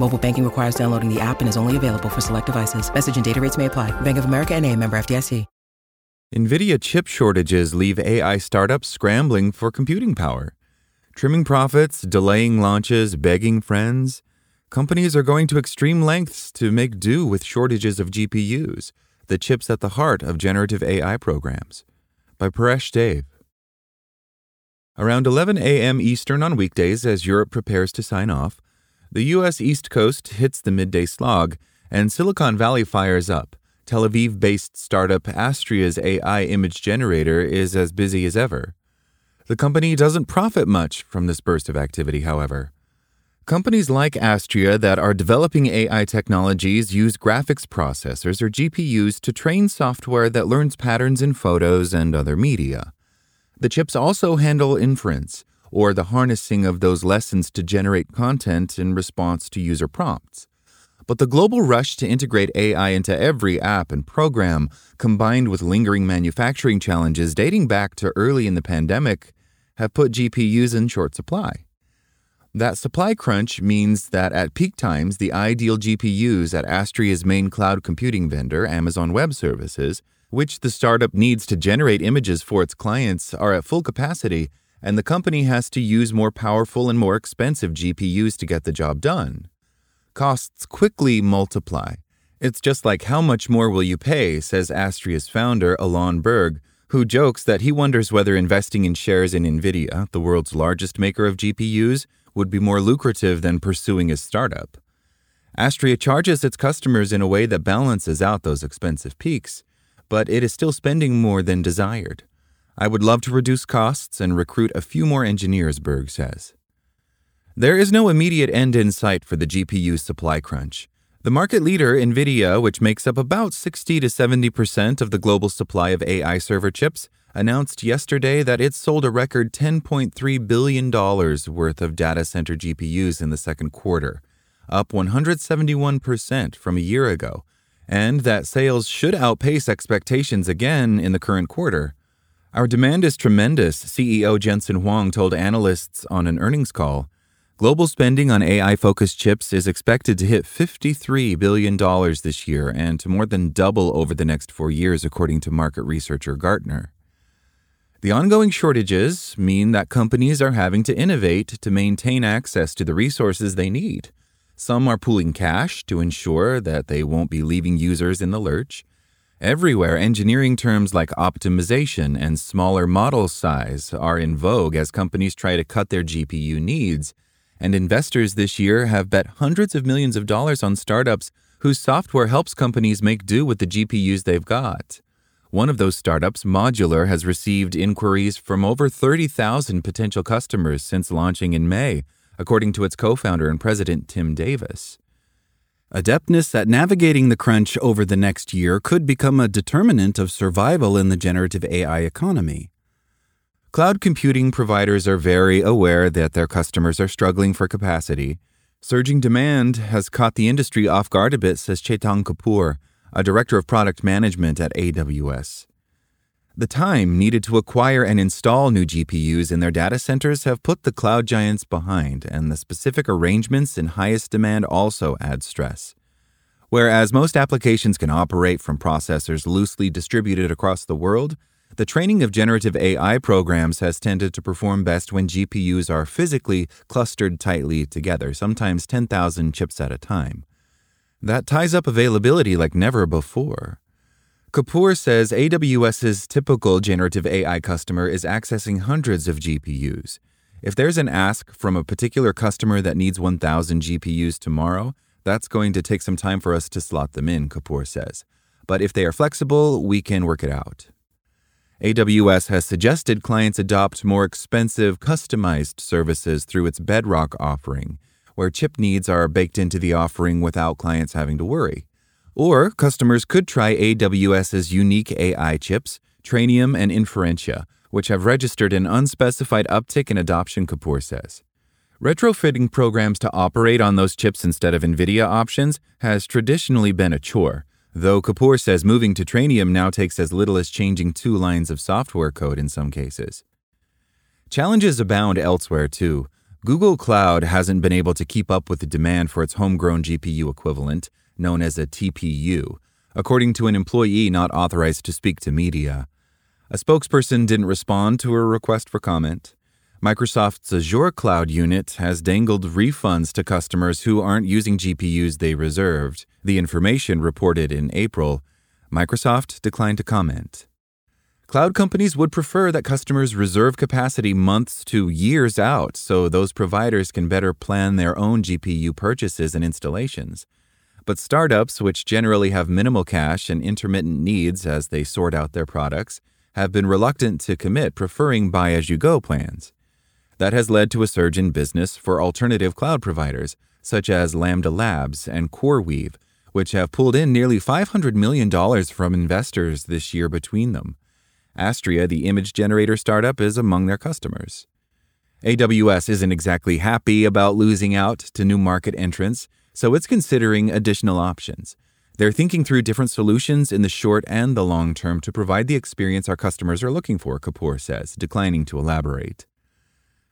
Mobile banking requires downloading the app and is only available for select devices. Message and data rates may apply. Bank of America and a member FDIC. NVIDIA chip shortages leave AI startups scrambling for computing power. Trimming profits, delaying launches, begging friends. Companies are going to extreme lengths to make do with shortages of GPUs, the chips at the heart of generative AI programs. By Paresh Dave. Around 11 a.m. Eastern on weekdays, as Europe prepares to sign off, the U.S. East Coast hits the midday slog, and Silicon Valley fires up. Tel Aviv based startup Astria's AI image generator is as busy as ever. The company doesn't profit much from this burst of activity, however. Companies like Astria that are developing AI technologies use graphics processors or GPUs to train software that learns patterns in photos and other media. The chips also handle inference, or the harnessing of those lessons to generate content in response to user prompts. But the global rush to integrate AI into every app and program, combined with lingering manufacturing challenges dating back to early in the pandemic, have put GPUs in short supply. That supply crunch means that at peak times, the ideal GPUs at Astria's main cloud computing vendor, Amazon Web Services, which the startup needs to generate images for its clients, are at full capacity, and the company has to use more powerful and more expensive GPUs to get the job done. Costs quickly multiply. It's just like how much more will you pay, says Astria's founder, Alon Burg, who jokes that he wonders whether investing in shares in NVIDIA, the world's largest maker of GPUs, would be more lucrative than pursuing a startup. Astria charges its customers in a way that balances out those expensive peaks, but it is still spending more than desired. I would love to reduce costs and recruit a few more engineers, Burg says. There is no immediate end in sight for the GPU supply crunch. The market leader, NVIDIA, which makes up about 60 to 70% of the global supply of AI server chips, announced yesterday that it sold a record $10.3 billion worth of data center GPUs in the second quarter, up 171% from a year ago, and that sales should outpace expectations again in the current quarter. Our demand is tremendous, CEO Jensen Huang told analysts on an earnings call. Global spending on AI focused chips is expected to hit $53 billion this year and to more than double over the next four years, according to market researcher Gartner. The ongoing shortages mean that companies are having to innovate to maintain access to the resources they need. Some are pooling cash to ensure that they won't be leaving users in the lurch. Everywhere, engineering terms like optimization and smaller model size are in vogue as companies try to cut their GPU needs. And investors this year have bet hundreds of millions of dollars on startups whose software helps companies make do with the GPUs they've got. One of those startups, Modular, has received inquiries from over 30,000 potential customers since launching in May, according to its co founder and president, Tim Davis. Adeptness at navigating the crunch over the next year could become a determinant of survival in the generative AI economy. Cloud computing providers are very aware that their customers are struggling for capacity. Surging demand has caught the industry off guard a bit, says Chetan Kapoor, a director of product management at AWS. The time needed to acquire and install new GPUs in their data centers have put the cloud giants behind, and the specific arrangements in highest demand also add stress. Whereas most applications can operate from processors loosely distributed across the world, the training of generative AI programs has tended to perform best when GPUs are physically clustered tightly together, sometimes 10,000 chips at a time. That ties up availability like never before. Kapoor says AWS's typical generative AI customer is accessing hundreds of GPUs. If there's an ask from a particular customer that needs 1,000 GPUs tomorrow, that's going to take some time for us to slot them in, Kapoor says. But if they are flexible, we can work it out. AWS has suggested clients adopt more expensive, customized services through its Bedrock offering, where chip needs are baked into the offering without clients having to worry. Or customers could try AWS's unique AI chips, Trainium and Inferentia, which have registered an unspecified uptick in adoption, Kapoor says. Retrofitting programs to operate on those chips instead of NVIDIA options has traditionally been a chore, though Kapoor says moving to Trainium now takes as little as changing two lines of software code in some cases. Challenges abound elsewhere, too. Google Cloud hasn't been able to keep up with the demand for its homegrown GPU equivalent, known as a TPU, according to an employee not authorized to speak to media. A spokesperson didn't respond to a request for comment. Microsoft's Azure Cloud unit has dangled refunds to customers who aren't using GPUs they reserved, the information reported in April. Microsoft declined to comment. Cloud companies would prefer that customers reserve capacity months to years out so those providers can better plan their own GPU purchases and installations. But startups, which generally have minimal cash and intermittent needs as they sort out their products, have been reluctant to commit, preferring buy as you go plans. That has led to a surge in business for alternative cloud providers, such as Lambda Labs and CoreWeave, which have pulled in nearly $500 million from investors this year between them. Astria, the image generator startup, is among their customers. AWS isn't exactly happy about losing out to new market entrants, so it's considering additional options. They're thinking through different solutions in the short and the long term to provide the experience our customers are looking for, Kapoor says, declining to elaborate.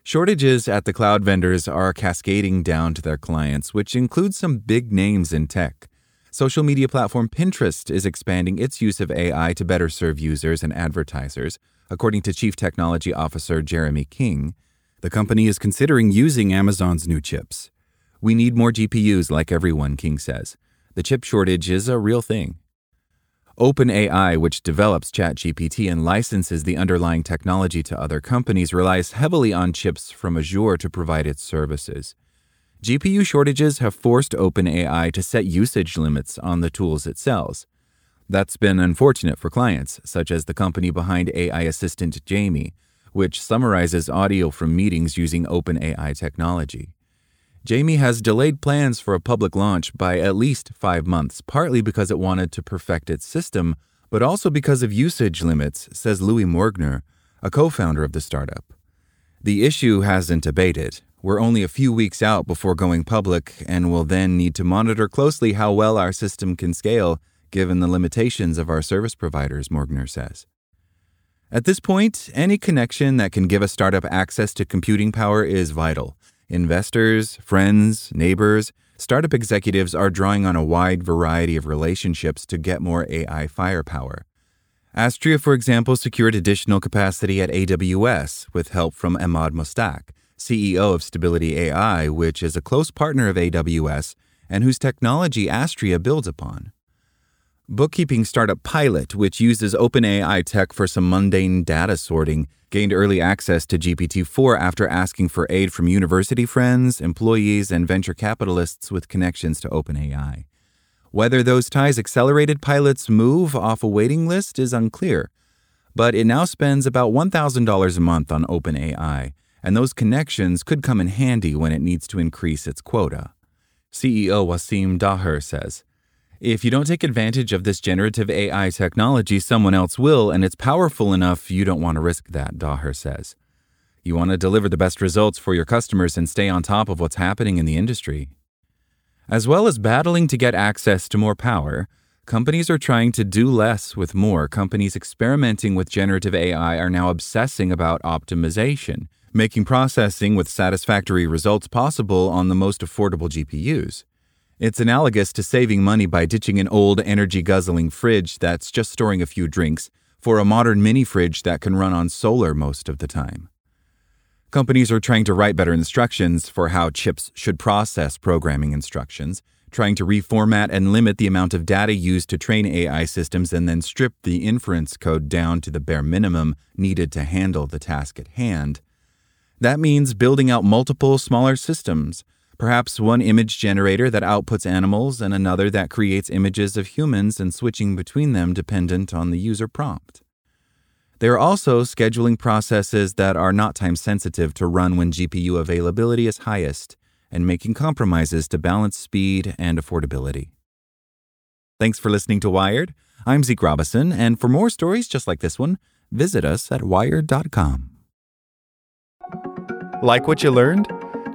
Shortages at the cloud vendors are cascading down to their clients, which includes some big names in tech. Social media platform Pinterest is expanding its use of AI to better serve users and advertisers, according to Chief Technology Officer Jeremy King. The company is considering using Amazon's new chips. We need more GPUs, like everyone, King says. The chip shortage is a real thing. OpenAI, which develops ChatGPT and licenses the underlying technology to other companies, relies heavily on chips from Azure to provide its services. GPU shortages have forced OpenAI to set usage limits on the tools it sells. That's been unfortunate for clients, such as the company behind AI assistant Jamie, which summarizes audio from meetings using OpenAI technology. Jamie has delayed plans for a public launch by at least five months, partly because it wanted to perfect its system, but also because of usage limits, says Louis Morgner, a co founder of the startup. The issue hasn't abated. We're only a few weeks out before going public, and will then need to monitor closely how well our system can scale given the limitations of our service providers, Morgner says. At this point, any connection that can give a startup access to computing power is vital. Investors, friends, neighbors, startup executives are drawing on a wide variety of relationships to get more AI firepower. Astria, for example, secured additional capacity at AWS with help from Emad Mostaque, CEO of Stability AI, which is a close partner of AWS and whose technology Astria builds upon. Bookkeeping startup Pilot, which uses OpenAI tech for some mundane data sorting, gained early access to GPT 4 after asking for aid from university friends, employees, and venture capitalists with connections to OpenAI. Whether those ties accelerated Pilot's move off a waiting list is unclear, but it now spends about $1,000 a month on OpenAI, and those connections could come in handy when it needs to increase its quota. CEO Waseem Daher says, if you don't take advantage of this generative AI technology, someone else will, and it's powerful enough you don't want to risk that, Daher says. You want to deliver the best results for your customers and stay on top of what's happening in the industry. As well as battling to get access to more power, companies are trying to do less with more. Companies experimenting with generative AI are now obsessing about optimization, making processing with satisfactory results possible on the most affordable GPUs. It's analogous to saving money by ditching an old energy guzzling fridge that's just storing a few drinks for a modern mini fridge that can run on solar most of the time. Companies are trying to write better instructions for how chips should process programming instructions, trying to reformat and limit the amount of data used to train AI systems and then strip the inference code down to the bare minimum needed to handle the task at hand. That means building out multiple smaller systems, perhaps one image generator that outputs animals and another that creates images of humans and switching between them dependent on the user prompt. There are also scheduling processes that are not time sensitive to run when GPU availability is highest and making compromises to balance speed and affordability. Thanks for listening to Wired. I'm Zeke Robison, and for more stories just like this one, visit us at wired.com. Like what you learned?